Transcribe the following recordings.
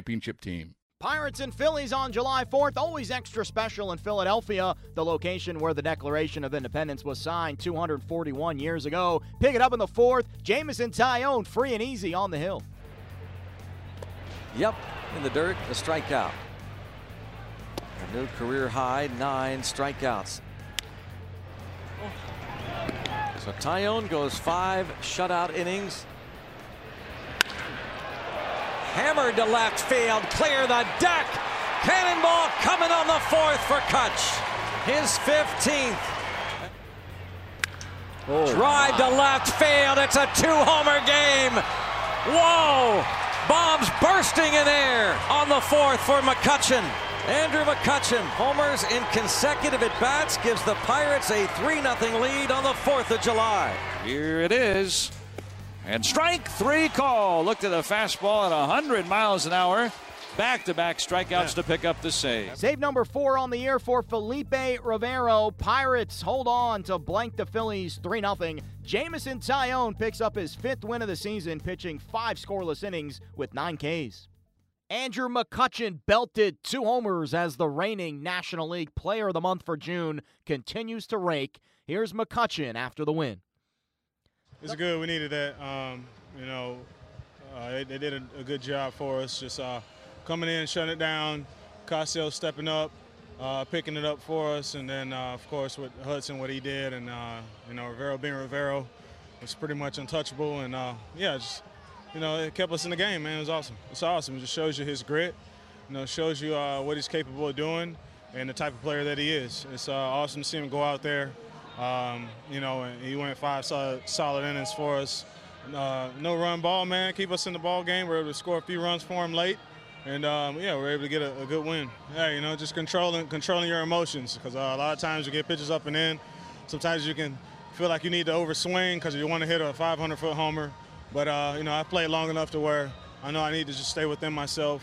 championship team. Pirates and Phillies on July 4th, always extra special in Philadelphia, the location where the Declaration of Independence was signed 241 years ago. Pick it up in the fourth. Jameson Taillon, free and easy on the hill. Yep, in the dirt, a strikeout. A new career high, nine strikeouts. So Taillon goes five shutout innings. Hammered to left field, clear the deck. Cannonball coming on the fourth for Cutch. His 15th. Oh, Drive to left field. It's a two-homer game. Whoa! Bombs bursting in air on the fourth for McCutchen. Andrew McCutchen homers in consecutive at bats gives the Pirates a 3 0 lead on the 4th of July. Here it is. And strike three call. Looked at a fastball at 100 miles an hour. Back to back strikeouts yeah. to pick up the save. Save number four on the year for Felipe Rivero. Pirates hold on to blank the Phillies 3 0. Jameson Taillon picks up his fifth win of the season, pitching five scoreless innings with nine Ks. Andrew McCutchen belted two homers as the reigning National League Player of the Month for June continues to rake. Here's McCutchen after the win. It's good. We needed that. Um, you know, uh, they, they, did a, a, good job for us. Just uh, coming in, shutting it down. Casio stepping up, uh, picking it up for us, and then uh, of course with Hudson, what he did, and uh, you know Rivero being Rivero was pretty much untouchable, and uh, yeah, just you know it kept us in the game, man. It was awesome. It's awesome. It just shows you his grit. You know, shows you what he's capable of doing and the type of player that he is. It's awesome to see him go out there. Um, you know, he went five solid, solid innings for us. Uh, no run ball, man. Keep us in the ball game. We're able to score a few runs for him late, and um, yeah, we're able to get a, a, good win. Yeah, you know, just controlling controlling your emotions because uh, a lot of times you get pitches up and in. Sometimes you can feel like you need to overswing because you want to hit a 500 foot homer. But uh, you know, I played long enough to where I know I need to just stay within myself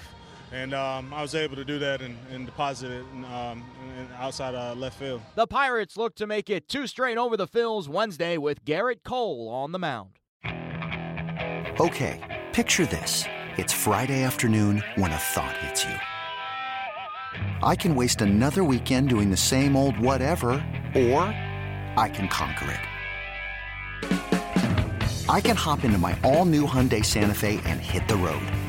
and um, I was able to do that and, and deposit it in, um, in outside uh, left field. The Pirates look to make it two straight over the Phils Wednesday with Gerrit Cole on the mound. Okay, picture this: it's Friday afternoon when a thought hits you. I can waste another weekend doing the same old whatever, or I can conquer it. I can hop into my all-new Hyundai Santa Fe and hit the road.